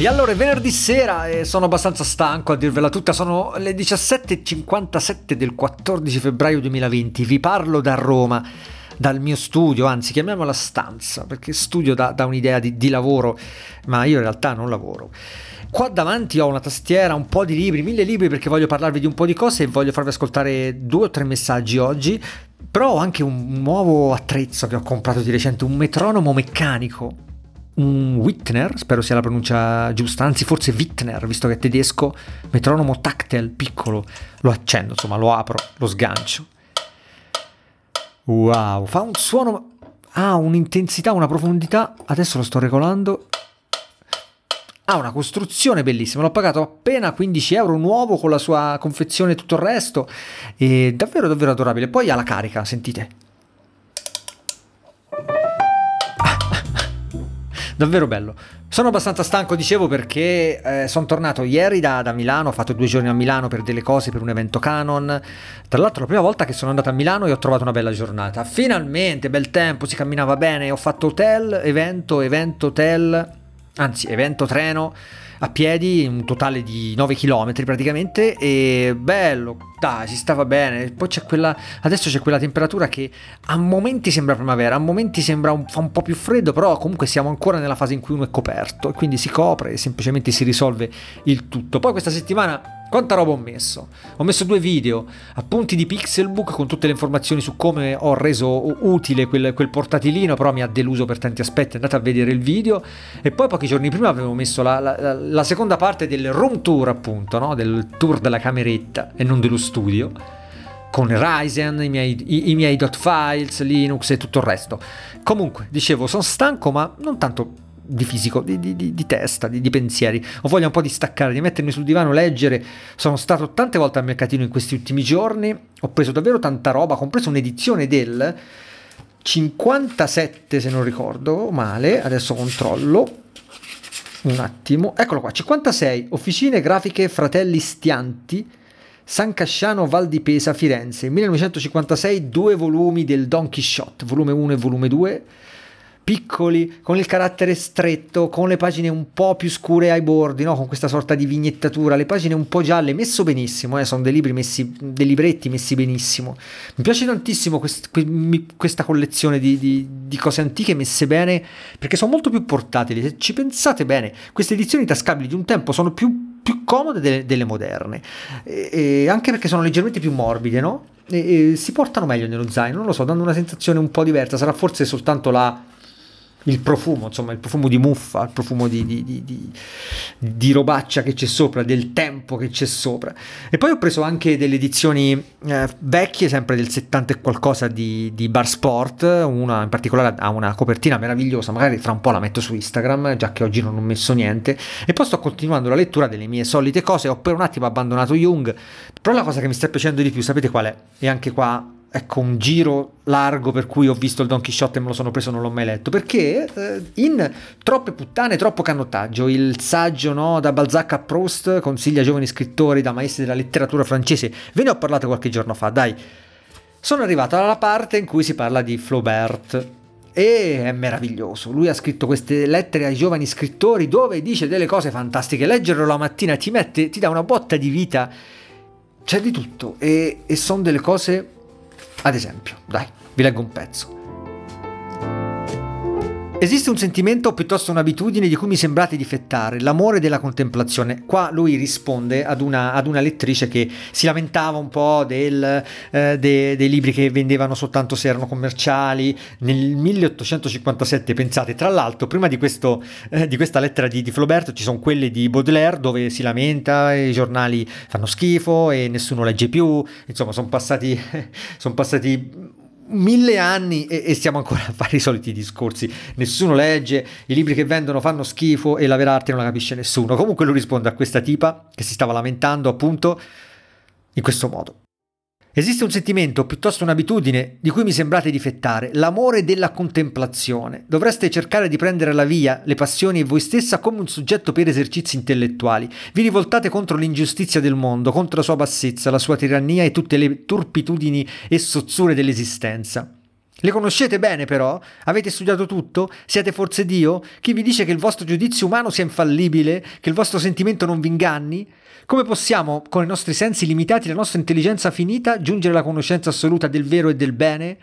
E allora è venerdì sera e sono abbastanza stanco a dirvela tutta, sono le 17.57 del 14 febbraio 2020, vi parlo da Roma, dal mio studio, anzi chiamiamola stanza, perché studio da, da un'idea di, di lavoro, ma io in realtà non lavoro. Qua davanti ho una tastiera, un po' di libri, mille libri perché voglio parlarvi di un po' di cose e voglio farvi ascoltare due o tre messaggi oggi. Però ho anche un nuovo attrezzo che ho comprato di recente, un metronomo meccanico un Wittner, spero sia la pronuncia giusta, anzi forse Wittner, visto che è tedesco, metronomo tactile piccolo, lo accendo, insomma lo apro, lo sgancio. Wow, fa un suono, ha un'intensità, una profondità, adesso lo sto regolando. Ha una costruzione bellissima, l'ho pagato appena 15 euro nuovo con la sua confezione e tutto il resto, e davvero davvero adorabile. Poi ha la carica, sentite. Davvero bello. Sono abbastanza stanco, dicevo, perché eh, sono tornato ieri da, da, Milano, ho fatto due giorni a Milano per delle cose, per un evento Canon. Tra l'altro la prima volta che sono andato a Milano e ho trovato una bella giornata. Finalmente, bel tempo, si camminava bene, ho fatto hotel, evento, evento, hotel, anzi, evento, treno a piedi, un totale di 9 km praticamente, e bello, dai, si stava bene. Poi c'è quella, adesso c'è quella temperatura che a momenti sembra primavera, a momenti sembra un, fa un po' più freddo, però comunque siamo ancora nella fase in cui uno è coperto, e quindi si copre e semplicemente si risolve il tutto. Poi questa settimana quanta roba ho messo? Ho messo due video, appunti di Pixelbook con tutte le informazioni su come ho reso utile quel, quel, portatilino, però mi ha deluso per tanti aspetti, andate a vedere il video. E poi pochi giorni prima avevo messo la, la, la seconda parte del room tour, appunto, no? del tour della cameretta e non dello studio con Ryzen, i miei, i, i miei files, Linux e tutto il resto. Comunque, dicevo, sono stanco, ma non tanto di fisico, di, di, di testa, di, pensieri. Ho voglia un po' di staccare, di mettermi sul divano, leggere. Sono stato tante volte al mercatino in questi ultimi giorni, ho preso davvero tanta roba, compreso un'edizione del 57 se non ricordo male, adesso controllo. Un attimo, eccolo qua, 56 Officine Grafiche Fratelli Stianti, San Casciano Val di Pesa, Firenze, 1956, due volumi del Don Quixote, volume 1 e volume 2 piccoli, con il carattere stretto, con le pagine un po' più scure ai bordi, no? con questa sorta di vignettatura, le pagine un po' gialle, messo benissimo, eh? sono dei libri messi, dei libretti messi benissimo. Mi piace tantissimo quest, questa collezione di, di, di, cose antiche messe bene, perché sono molto più portatili. Se ci pensate bene, queste edizioni tascabili di un tempo sono più, più comode delle, delle moderne, e, e anche perché sono leggermente più morbide, no? E, si portano meglio nello zaino, non lo so, danno una sensazione un po' diversa, sarà forse soltanto la il profumo, insomma, il profumo di muffa, il profumo di, di, di, di, robaccia che c'è sopra, del tempo che c'è sopra. E poi ho preso anche delle edizioni eh, vecchie, sempre del 70 e qualcosa di, Bar Sport, una in particolare ha una copertina meravigliosa, magari fra un po' la metto su Instagram, già che oggi non ho messo niente. E poi sto continuando la lettura delle mie solite cose, ho per un attimo abbandonato Jung, però la cosa che mi sta piacendo di più, sapete qual è? E anche qua ecco un giro largo per cui ho visto il Don Quixote e me lo sono preso non l'ho mai letto perché eh, in troppe puttane troppo cannottaggio il saggio no, da Balzac a Proust consiglia giovani scrittori da maestri della letteratura francese ve ne ho parlato qualche giorno fa dai sono arrivato alla parte in cui si parla di Flaubert e è meraviglioso. Lui ha scritto queste lettere ai giovani scrittori dove dice delle cose fantastiche. Leggerlo la mattina ti mette, ti dà una botta di vita. C'è di tutto e, e sono delle cose ad esempio, dai, vi leggo un pezzo. Esiste un sentimento o piuttosto un'abitudine di cui mi sembrate difettare, l'amore della contemplazione. Qua lui risponde ad una, ad una lettrice che si lamentava un po' del, eh, de, dei libri che vendevano soltanto se erano commerciali. Nel 1857, pensate, tra l'altro, prima di, questo, eh, di questa lettera di, di Flaubert ci sono quelle di Baudelaire dove si lamenta, i giornali fanno schifo e nessuno legge più. Insomma, sono passati, son passati mille anni e, e, stiamo ancora a fare i soliti discorsi. Nessuno legge, i libri che vendono fanno schifo e la vera arte non la capisce nessuno. Comunque lui risponde a questa tipa che si stava lamentando appunto in questo modo. Esiste un sentimento, piuttosto un'abitudine, di cui mi sembrate difettare, l'amore della contemplazione. Dovreste cercare di prendere la via, le passioni e voi stessa come un soggetto per esercizi intellettuali. Vi rivoltate contro l'ingiustizia del mondo, contro la sua bassezza, la sua tirannia e tutte le turpitudini e sozzure dell'esistenza. Le conoscete bene però? Avete studiato tutto? Siete forse Dio? Chi vi dice che il vostro giudizio umano sia infallibile? Che il vostro sentimento non vi inganni? Come possiamo, con i nostri sensi limitati e la nostra intelligenza finita, giungere alla conoscenza assoluta del vero e del bene?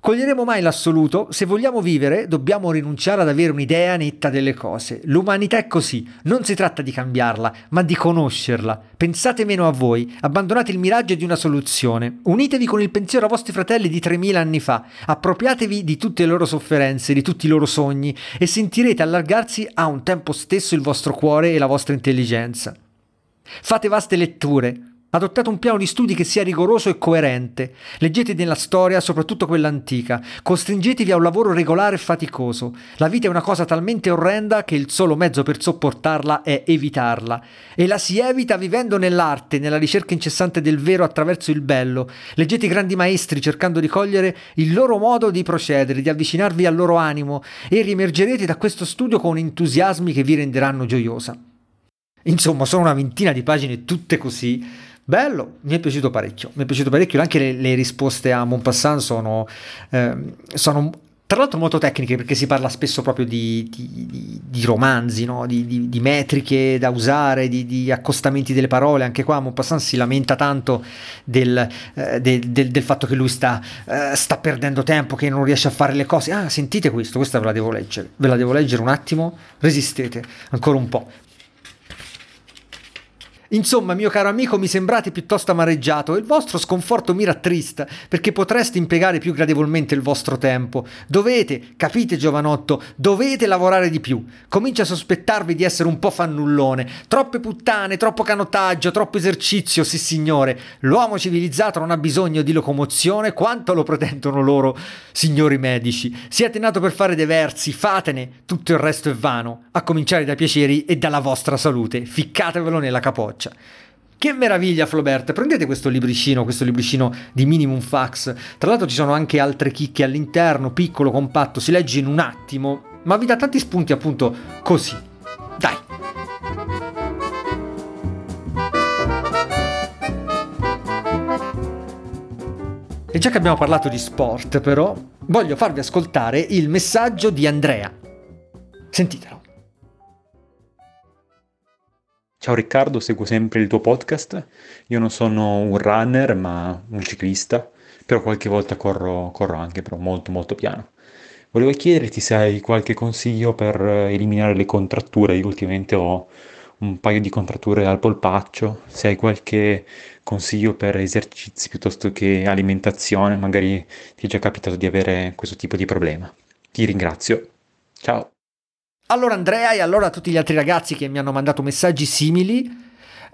Coglieremo mai l'assoluto? Se vogliamo vivere, dobbiamo rinunciare ad avere un'idea netta delle cose. L'umanità è così, non si tratta di cambiarla, ma di conoscerla. Pensate meno a voi, abbandonate il miraggio di una soluzione, unitevi con il pensiero a vostri fratelli di 3000 anni fa, appropriatevi di tutte le loro sofferenze, di tutti i loro sogni e sentirete allargarsi a un tempo stesso il vostro cuore e la vostra intelligenza. Fate vaste letture, Adottate un piano di studi che sia rigoroso e coerente. Leggete nella storia, soprattutto quella antica. Costringetevi a un lavoro regolare e faticoso. La vita è una cosa talmente orrenda che il solo mezzo per sopportarla è evitarla. E la si evita vivendo nell'arte, nella ricerca incessante del vero attraverso il bello. Leggete i grandi maestri cercando di cogliere il loro modo di procedere, di avvicinarvi al loro animo e riemergerete da questo studio con entusiasmi che vi renderanno gioiosa. Insomma, sono una ventina di pagine tutte così. Bello, mi è piaciuto parecchio, mi è piaciuto parecchio, anche le, le risposte a Montpassant sono, eh, sono, tra l'altro molto tecniche perché si parla spesso proprio di, di, di, di romanzi, no? di, metriche da usare, di, accostamenti delle parole, anche qua Montpassant si lamenta tanto del, eh, del, del, del fatto che lui sta, eh, sta, perdendo tempo, che non riesce a fare le cose, ah sentite questo, questa ve la devo leggere, ve la devo leggere un attimo, resistete ancora un po'. Insomma, mio caro amico, mi sembrate piuttosto amareggiato e il vostro sconforto mi rattrista, perché potreste impiegare più gradevolmente il vostro tempo. Dovete, capite giovanotto, dovete lavorare di più. Comincio a sospettarvi di essere un po' fannullone. Troppe puttane, troppo canottaggio, troppo esercizio, sì signore. L'uomo civilizzato non ha bisogno di locomozione quanto lo pretendono loro, signori medici. Siete nato per fare dei versi, fatene, tutto il resto è vano, a cominciare dai piaceri e dalla vostra salute. Ficcatevelo nella capoccia faccia. Che meraviglia Flaubert, prendete questo libricino, questo libricino di Minimum Fax, tra l'altro ci sono anche altre chicche all'interno, piccolo, compatto, si legge in un attimo, ma vi dà tanti spunti appunto così. Dai! E già che abbiamo parlato di sport però, voglio farvi ascoltare il messaggio di Andrea. Sentitelo. Ciao Riccardo, seguo sempre il tuo podcast. Io non sono un runner, ma un ciclista, però qualche volta corro, corro anche, però molto molto piano. Volevo chiederti se hai qualche consiglio per eliminare le contratture. Io ultimamente ho un paio di contratture al polpaccio, se hai qualche consiglio per esercizi piuttosto che alimentazione, magari ti è già capitato di avere questo tipo di problema. Ti ringrazio. Ciao. Allora Andrea e allora tutti gli altri ragazzi che mi hanno mandato messaggi simili,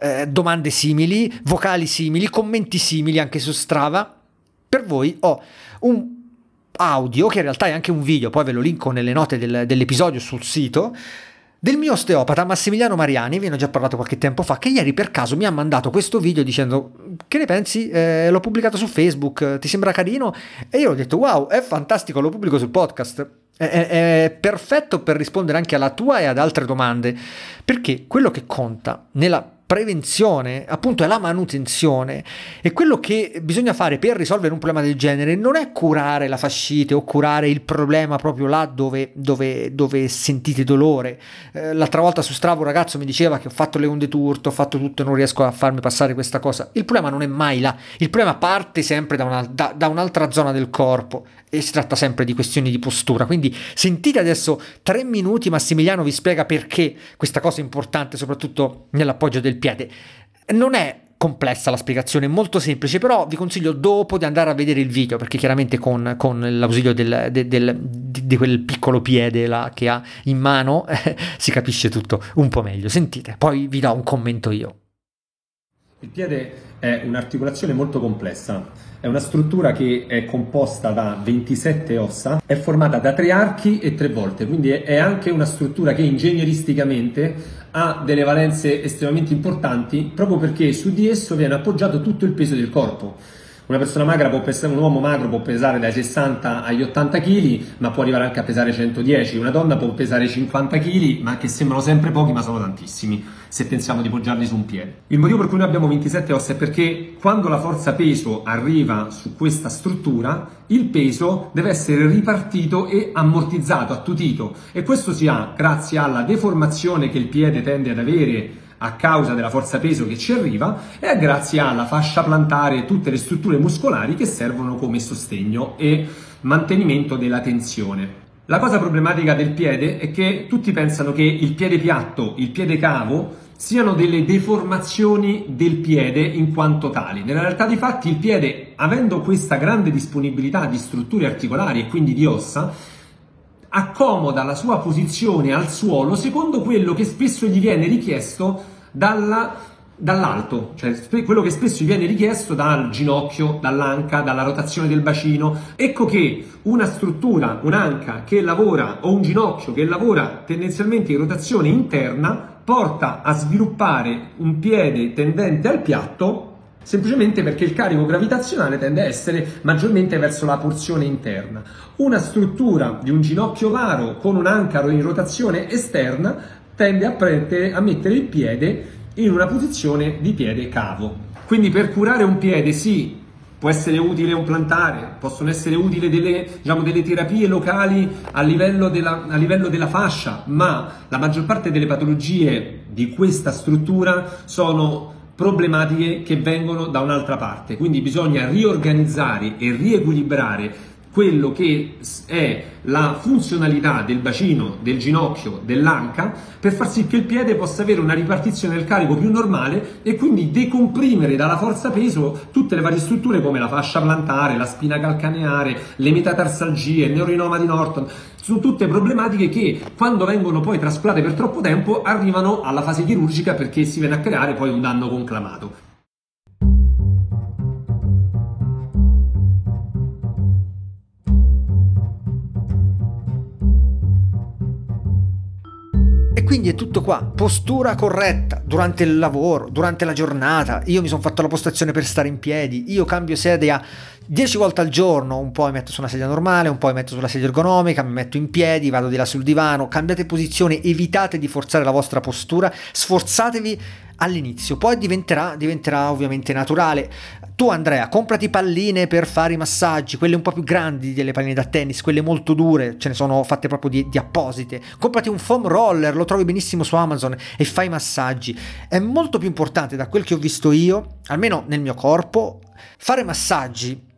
eh, domande simili, vocali simili, commenti simili anche su Strava, per voi ho un audio che in realtà è anche un video, poi ve lo linko nelle note del, dell'episodio sul sito, del mio osteopata Massimiliano Mariani, vi ne ho già parlato qualche tempo fa, che ieri per caso mi ha mandato questo video dicendo che ne pensi, eh, l'ho pubblicato su Facebook, ti sembra carino? E io ho detto wow, è fantastico, lo pubblico sul podcast è, è, perfetto per rispondere anche alla tua e ad altre domande, perché quello che conta nella prevenzione, appunto, è la manutenzione. E quello che bisogna fare per risolvere un problema del genere non è curare la fascite o curare il problema proprio là dove, dove, dove sentite dolore. Eh, l'altra volta su Stravo un ragazzo mi diceva che ho fatto le onde turte, ho fatto tutto e non riesco a farmi passare questa cosa. Il problema non è mai là, il problema parte sempre da, una, da, da un'altra zona del corpo e si tratta sempre di questioni di postura. Quindi sentite adesso tre minuti, Massimiliano vi spiega perché questa cosa è importante, soprattutto nell'appoggio del piede. Non è complessa la spiegazione, è molto semplice, però vi consiglio dopo di andare a vedere il video, perché chiaramente con, con l'ausilio del, del, del, di quel piccolo piede là che ha in mano eh, si capisce tutto un po' meglio. Sentite, poi vi do un commento io. Il piede è un'articolazione molto complessa. È una struttura che è composta da 27 ossa, è formata da tre archi e tre volte, quindi è anche una struttura che ingegneristicamente ha delle valenze estremamente importanti proprio perché su di esso viene appoggiato tutto il peso del corpo. Una persona magra può pesare, un uomo magro può pesare dai 60 agli 80 kg, ma può arrivare anche a pesare 110. Una donna può pesare 50 kg, ma che sembrano sempre pochi, ma sono tantissimi, se pensiamo di poggiarli su un piede. Il motivo per cui noi abbiamo 27 ossa è perché quando la forza peso arriva su questa struttura, il peso deve essere ripartito e ammortizzato, attutito. E questo si ha grazie alla deformazione che il piede tende ad avere a causa della forza peso che ci arriva e grazie alla fascia plantare e tutte le strutture muscolari che servono come sostegno e mantenimento della tensione. La cosa problematica del piede è che tutti pensano che il piede piatto, il piede cavo siano delle deformazioni del piede in quanto tali. Nella realtà dei fatti il piede, avendo questa grande disponibilità di strutture articolari e quindi di ossa, accomoda la sua posizione al suolo secondo quello che spesso gli viene richiesto dalla, dall'alto, cioè quello che spesso gli viene richiesto dal ginocchio, dall'anca, dalla rotazione del bacino. Ecco che una struttura, un'anca che lavora o un ginocchio che lavora tendenzialmente in rotazione interna porta a sviluppare un piede tendente al piatto semplicemente perché il carico gravitazionale tende a essere maggiormente verso la porzione interna. Una struttura di un ginocchio varo con un ancaro in rotazione esterna tende a, prendere, a mettere il piede in una posizione di piede cavo. Quindi per curare un piede sì, può essere utile un plantare, possono essere utili delle, diciamo, delle terapie locali a livello, della, a livello, della, fascia, ma la maggior parte delle patologie di questa struttura sono problematiche che vengono da un'altra parte, quindi bisogna riorganizzare e riequilibrare quello che è la funzionalità del bacino, del ginocchio, dell'anca per far sì che il piede possa avere una ripartizione del carico più normale e quindi decomprimere dalla forza peso tutte le varie strutture come la fascia plantare, la spina calcaneare, le metatarsalgie, il neuroinoma di Norton. Sono tutte problematiche che quando vengono poi trascurate per troppo tempo arrivano alla fase chirurgica perché si viene a creare poi un danno conclamato. Quindi è tutto qua, postura corretta durante il lavoro, durante la giornata. Io mi sono fatto la postazione per stare in piedi, io cambio sedia 10 volte al giorno, un po' mi metto su una sedia normale, un po' mi metto sulla sedia ergonomica, mi metto in piedi, vado di là sul divano, cambiate posizione, evitate di forzare la vostra postura, sforzatevi all'inizio, poi diventerà, diventerà ovviamente naturale. Tu Andrea, comprati palline per fare i massaggi, quelle un po' più grandi delle palline da tennis, quelle molto dure, ce ne sono fatte proprio di, di apposite. Comprati un foam roller, lo trovi benissimo su Amazon e fai massaggi. È molto più importante da quel che ho visto io, almeno nel mio corpo, fare massaggi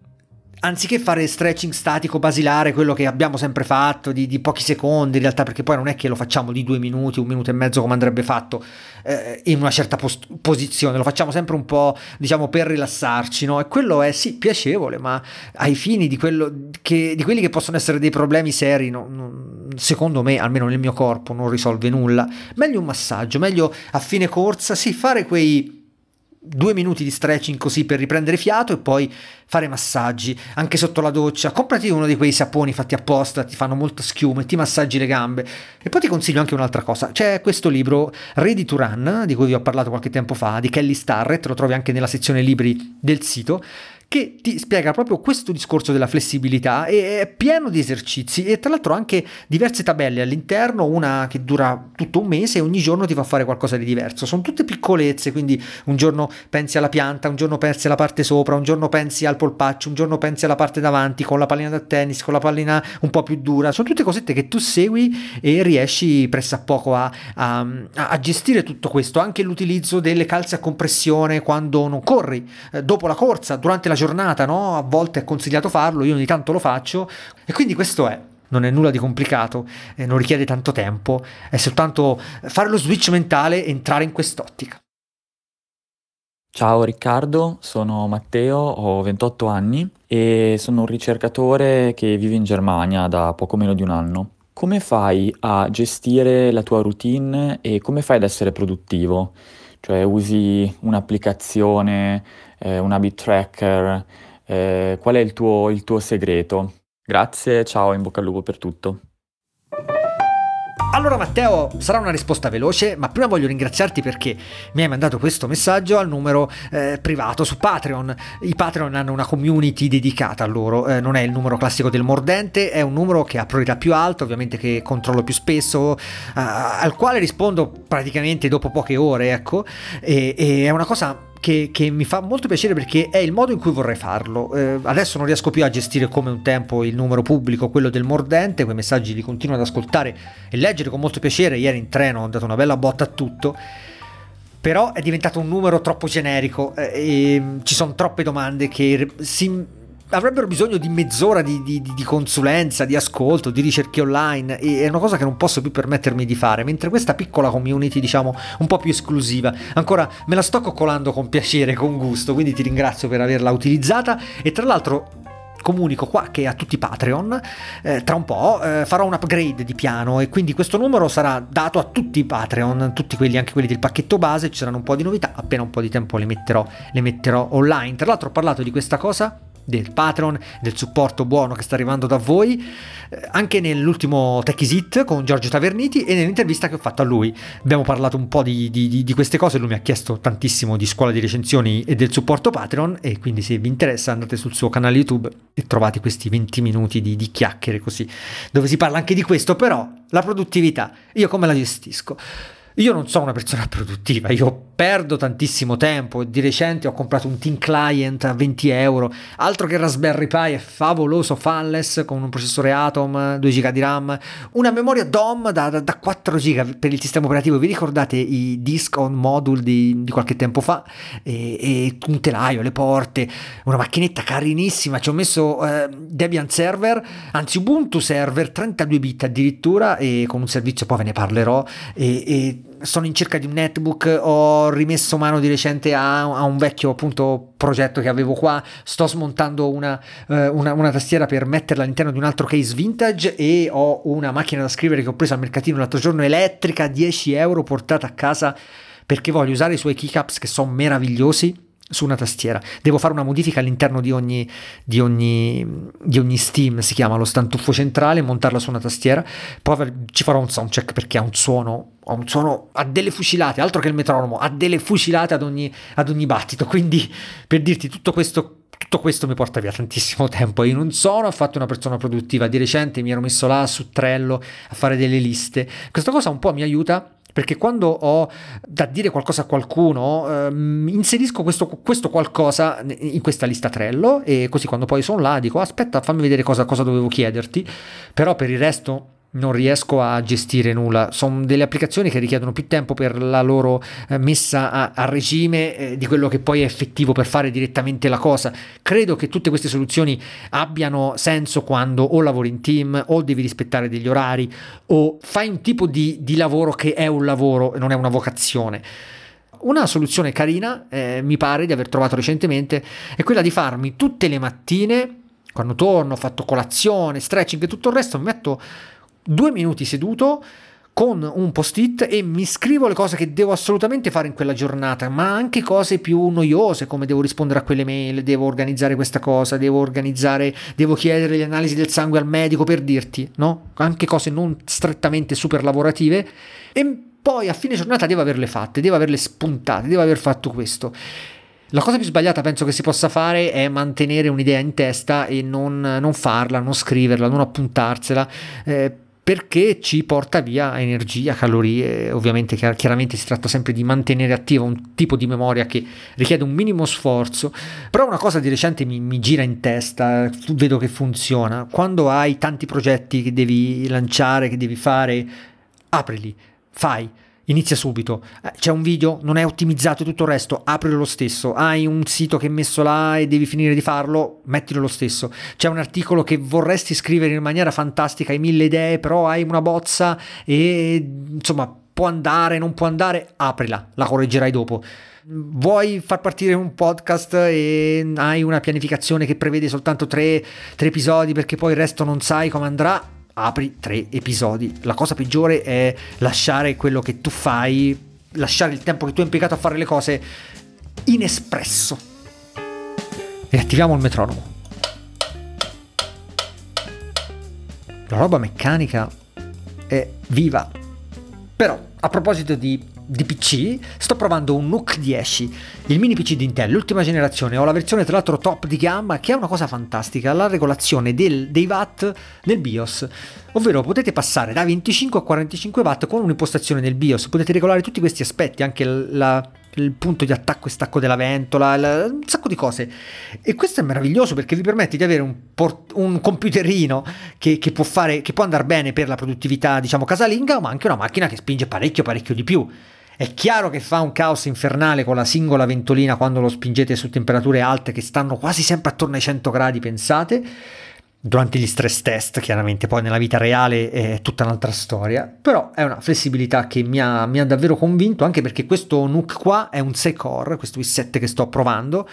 anziché fare stretching statico basilare, quello che abbiamo sempre fatto di, di, pochi secondi, in realtà perché poi non è che lo facciamo di due minuti, un minuto e mezzo come andrebbe fatto eh, in una certa post- posizione, lo facciamo sempre un po' diciamo per rilassarci, no? E quello è sì piacevole, ma ai fini di, che, di quelli che possono essere dei problemi seri, no, no, secondo me, almeno nel mio corpo, non risolve nulla. Meglio un massaggio, meglio a fine corsa, sì, fare quei due minuti di stretching così per riprendere fiato e poi fare massaggi anche sotto la doccia. Comprati uno di quei saponi fatti apposta, ti fanno molto schiuma e ti massaggi le gambe. E poi ti consiglio anche un'altra cosa: c'è questo libro Ready to Run, di cui vi ho parlato qualche tempo fa, di Kelly Starrett, lo trovi anche nella sezione libri del sito che ti spiega proprio questo discorso della flessibilità e è pieno di esercizi e tra l'altro anche diverse tabelle all'interno, una che dura tutto un mese e ogni giorno ti fa fare qualcosa di diverso. Sono tutte piccolezze, quindi un giorno pensi alla pianta, un giorno pensi alla parte sopra, un giorno pensi al polpaccio, un giorno pensi alla parte davanti con la pallina da tennis, con la pallina un po' più dura. Sono tutte cosette che tu segui e riesci pressappoco a, a, a gestire tutto questo. Anche l'utilizzo delle calze a compressione quando non corri, eh, dopo la corsa, durante la giornata, no? A volte è consigliato farlo, io ogni tanto lo faccio e quindi questo è non è nulla di complicato, eh, non richiede tanto tempo, è soltanto fare lo switch mentale e entrare in quest'ottica. Ciao Riccardo, sono Matteo, ho 28 anni e sono un ricercatore che vive in Germania da poco meno di un anno. Come fai a gestire la tua routine e come fai ad essere produttivo? Cioè usi un'applicazione, eh, un habit tracker, eh, qual è il tuo, il tuo segreto? Grazie, ciao, in bocca al lupo per tutto. Allora Matteo, sarà una risposta veloce, ma prima voglio ringraziarti perché mi hai mandato questo messaggio al numero eh, privato su Patreon. I Patreon hanno una community dedicata a loro, eh, non è il numero classico del mordente, è un numero che ha priorità più alta, ovviamente che controllo più spesso, eh, al quale rispondo praticamente dopo poche ore, ecco, e, e è una cosa che, che, mi fa molto piacere perché è il modo in cui vorrei farlo. Eh, adesso non riesco più a gestire come un tempo il numero pubblico, quello del mordente, quei messaggi li continuo ad ascoltare e leggere con molto piacere. Ieri in treno ho dato una bella botta a tutto. Però è diventato un numero troppo generico eh, e ci sono troppe domande che si avrebbero bisogno di mezz'ora di, di, di, consulenza, di ascolto, di ricerche online e è una cosa che non posso più permettermi di fare, mentre questa piccola community, diciamo, un po' più esclusiva, ancora me la sto coccolando con piacere, con gusto, quindi ti ringrazio per averla utilizzata. E tra l'altro comunico qua che a tutti i Patreon eh, tra un po' eh, farò un upgrade di piano e quindi questo numero sarà dato a tutti i Patreon, tutti quelli, anche quelli del pacchetto base, ci saranno un po' di novità, appena un po' di tempo le metterò, le metterò online. Tra l'altro ho parlato di questa cosa del Patreon, del supporto buono che sta arrivando da voi, eh, anche nell'ultimo Tech Is It con Giorgio Taverniti e nell'intervista che ho fatto a lui. Abbiamo parlato un po' di, di, di queste cose, lui mi ha chiesto tantissimo di scuola di recensioni e del supporto Patreon e quindi se vi interessa andate sul suo canale YouTube e trovate questi 20 minuti di, di chiacchiere così, dove si parla anche di questo, però la produttività, io come la gestisco? Io non sono una persona produttiva, io perdo tantissimo tempo. Di recente ho comprato un Team Client a 20 euro, altro che Raspberry Pi è favoloso, fanless con un processore Atom, 2 GB di RAM, una memoria DOM da, da, da 4 GB per il sistema operativo. Vi ricordate i disk on module di, di qualche tempo fa? E, e, un telaio, le porte, una macchinetta carinissima. Ci ho messo eh, Debian Server, anzi Ubuntu Server, 32 bit addirittura, e con un servizio poi ve ne parlerò. E, e sono in cerca di un netbook, ho rimesso mano di recente a, a un vecchio appunto progetto che avevo qua, sto smontando una, eh, una, una, tastiera per metterla all'interno di un altro case vintage e ho una macchina da scrivere che ho preso al mercatino l'altro giorno elettrica, 10 euro portata a casa perché voglio usare i suoi keycaps che sono meravigliosi su una tastiera. Devo fare una modifica all'interno di ogni, di ogni, di ogni Steam, si chiama lo stantuffo centrale, montarla su una tastiera. Poi ci farò un soundcheck perché ha un suono, ha un suono, ha delle fucilate, altro che il metronomo, ha delle fucilate ad ogni, ad ogni battito. Quindi per dirti tutto questo tutto questo mi porta via tantissimo tempo. Io non sono affatto una persona produttiva. Di recente mi ero messo là su Trello a fare delle liste. Questa cosa un po' mi aiuta perché quando ho da dire qualcosa a qualcuno, ehm, inserisco questo, questo, qualcosa in questa lista Trello e così quando poi sono là dico aspetta fammi vedere cosa, cosa dovevo chiederti, però per il resto non riesco a gestire nulla. Sono delle applicazioni che richiedono più tempo per la loro eh, messa a, a regime eh, di quello che poi è effettivo per fare direttamente la cosa. Credo che tutte queste soluzioni abbiano senso quando o lavori in team o devi rispettare degli orari o fai un tipo di, di lavoro che è un lavoro e non è una vocazione. Una soluzione carina, eh, mi pare di aver trovato recentemente, è quella di farmi tutte le mattine, quando torno, ho fatto colazione, stretching e tutto il resto, mi metto due minuti seduto con un post-it e mi scrivo le cose che devo assolutamente fare in quella giornata, ma anche cose più noiose come devo rispondere a quelle mail, devo organizzare questa cosa, devo organizzare, devo chiedere le analisi del sangue al medico per dirti, no? Anche cose non strettamente super lavorative e poi a fine giornata devo averle fatte, devo averle spuntate, devo aver fatto questo. La cosa più sbagliata penso che si possa fare è mantenere un'idea in testa e non, non farla, non scriverla, non appuntarsela. Eh, perché ci porta via energia, calorie, ovviamente chiaramente si tratta sempre di mantenere attiva un tipo di memoria che richiede un minimo sforzo, però una cosa di recente mi, mi gira in testa, vedo che funziona, quando hai tanti progetti che devi lanciare, che devi fare, aprili, fai Inizia subito. Eh, c'è un video, non è ottimizzato tutto il resto, aprilo lo stesso. Hai un sito che è messo là e devi finire di farlo, mettilo lo stesso. C'è un articolo che vorresti scrivere in maniera fantastica, hai mille idee, però hai una bozza e insomma può andare, non può andare, aprila, la correggerai dopo. Vuoi far partire un podcast e hai una pianificazione che prevede soltanto tre, tre episodi perché poi il resto non sai come andrà? Apri tre episodi. La cosa peggiore è lasciare quello che tu fai, lasciare il tempo che tu hai impiegato a fare le cose inespresso. E attiviamo il metronomo. La roba meccanica è viva, Però, a proposito di, di PC, sto provando un NUC 10, il mini PC di Intel, l'ultima generazione. Ho la versione tra l'altro top di gamma che è una cosa fantastica, la regolazione del, dei watt nel BIOS. Ovvero potete passare da 25 a 45 watt con un'impostazione nel BIOS, potete regolare tutti questi aspetti, anche la, il punto di attacco e stacco della ventola, il, un sacco di cose. E questo è meraviglioso perché vi permette di avere un, port, un computerino che, che, può fare, che può andare bene per la produttività, diciamo, casalinga, ma anche una macchina che spinge parecchio, parecchio di più. È chiaro che fa un caos infernale con la singola ventolina quando lo spingete su temperature alte che stanno quasi sempre attorno ai 100 gradi, pensate durante gli stress test, chiaramente. Poi nella vita reale è tutta un'altra storia, però è una flessibilità che mi ha, mi ha davvero convinto, anche perché questo NUC qua è un 6 core, questo i7 che sto provando,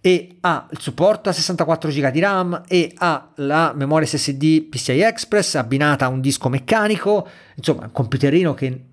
e ha il supporto a 64 GB di RAM e ha la memoria SSD PCI Express abbinata a un disco meccanico, insomma un computerino che,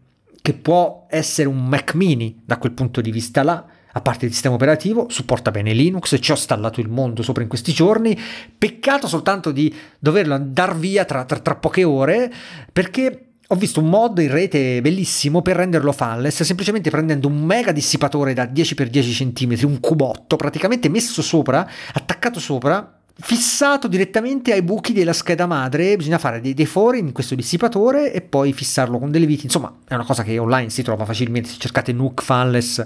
che può essere un Mac mini da quel punto di vista là a parte il sistema operativo, supporta bene Linux, ci ho installato il mondo sopra in questi giorni, peccato soltanto di doverlo andare via tra, tra, tra poche ore perché ho visto un mod in rete bellissimo per renderlo fanless, semplicemente prendendo un mega dissipatore da 10x10 cm, un cubotto praticamente messo sopra, attaccato sopra, fissato direttamente ai buchi della scheda madre, bisogna fare dei, dei fori in questo dissipatore e poi fissarlo con delle viti, insomma è una cosa che online si trova facilmente, se cercate Nuke Fanless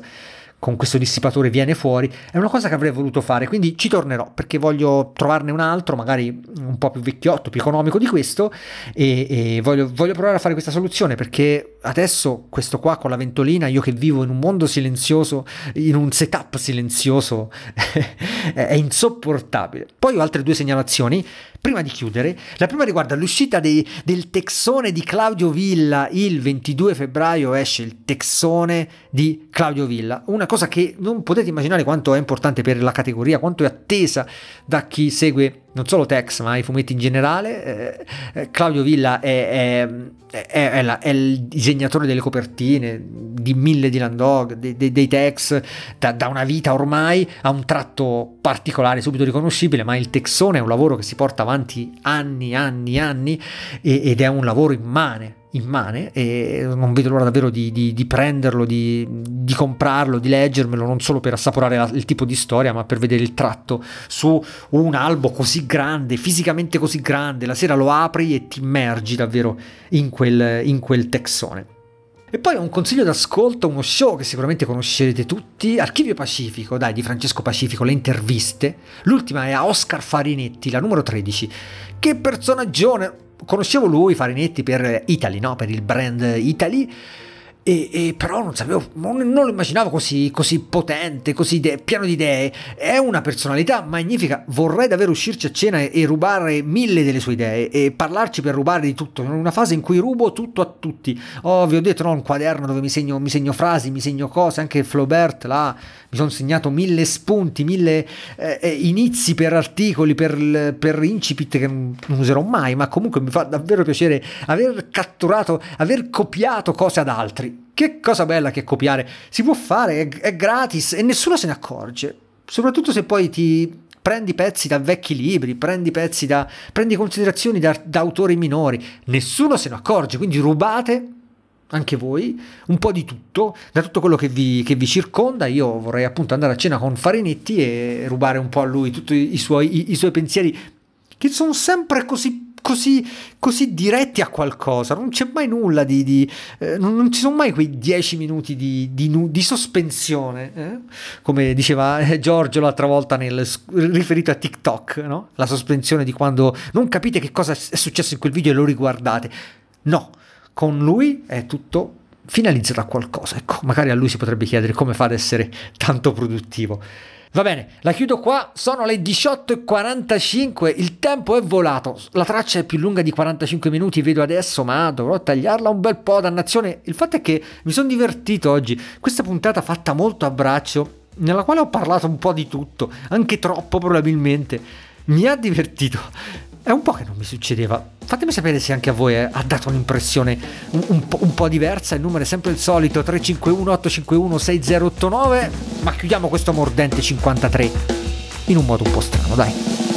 con questo dissipatore viene fuori, è una cosa che avrei voluto fare, quindi ci tornerò perché voglio trovarne un altro, magari un po' più vecchiotto, più economico di questo e, e voglio, voglio, provare a fare questa soluzione perché adesso questo qua con la ventolina, io che vivo in un mondo silenzioso, in un setup silenzioso, è insopportabile. Poi ho altre due segnalazioni Prima di chiudere, la prima riguarda l'uscita dei, del texone di Claudio Villa. Il 22 febbraio esce il texone di Claudio Villa, una cosa che non potete immaginare quanto è importante per la categoria, quanto è attesa da chi segue non solo Tex, ma i fumetti in generale. Eh, eh, Claudio Villa è, è, è, la, è, il disegnatore delle copertine di mille di Landog, dei, dei, dei Tex, da, da, una vita ormai, ha un tratto particolare, subito riconoscibile, ma il Texone è un lavoro che si porta avanti anni, anni, anni ed è un lavoro immane immane e non vedo l'ora davvero di, di, di prenderlo, di, di, comprarlo, di leggermelo, non solo per assaporare la, il tipo di storia, ma per vedere il tratto su un albo così grande, fisicamente così grande, la sera lo apri e ti immergi davvero in quel, in quel texone. E poi un consiglio d'ascolto, uno show che sicuramente conoscerete tutti, Archivio Pacifico, dai, di Francesco Pacifico, le interviste. L'ultima è a Oscar Farinetti, la numero 13. Che personaggione! Conoscevo lui, Farinetti, per Italy, no? per il brand Italy e, e, però non sapevo, non, non lo immaginavo così, così potente, così de- pieno di idee. È una personalità magnifica. Vorrei davvero uscirci a cena e, e, rubare mille delle sue idee e parlarci per rubare di tutto. In una fase in cui rubo tutto a tutti. Oh, vi ho detto, no, un quaderno dove mi segno, mi segno frasi, mi segno cose. Anche Flaubert là mi sono segnato mille spunti, mille eh, eh inizi per articoli, per, per incipit che non, non userò mai. Ma comunque mi fa davvero piacere aver catturato, aver copiato cose ad altri che cosa bella che copiare. Si può fare, è, è gratis e nessuno se ne accorge. Soprattutto se poi ti prendi pezzi da vecchi libri, prendi pezzi da. prendi considerazioni da, da autori minori. Nessuno se ne accorge, quindi rubate anche voi, un po' di tutto, da tutto quello che vi, che vi, circonda. Io vorrei appunto andare a cena con Farinetti e rubare un po' a lui tutti i suoi, i, i suoi pensieri, che sono sempre così così, così diretti a qualcosa, non c'è mai nulla di... di eh, non, non, ci sono mai quei dieci minuti di, di, di sospensione, eh? come diceva eh, Giorgio l'altra volta nel, riferito a TikTok, no? la sospensione di quando non capite che cosa è successo in quel video e lo riguardate. No, con lui è tutto finalizzato a qualcosa. Ecco, magari a lui si potrebbe chiedere come fa ad essere tanto produttivo. Va bene, la chiudo qua, sono le 18.45, il tempo è volato, la traccia è più lunga di 45 minuti, vedo adesso, ma dovrò tagliarla un bel po', dannazione. Il fatto è che mi sono divertito oggi, questa puntata fatta molto a braccio, nella quale ho parlato un po' di tutto, anche troppo probabilmente, mi ha divertito. È un po' che non mi succedeva. Fatemi sapere se anche a voi ha dato un'impressione un, un, po', un po' diversa. Il numero è sempre il solito: 351 851 6089. Ma chiudiamo questo mordente 53 in un modo un po' strano, dai.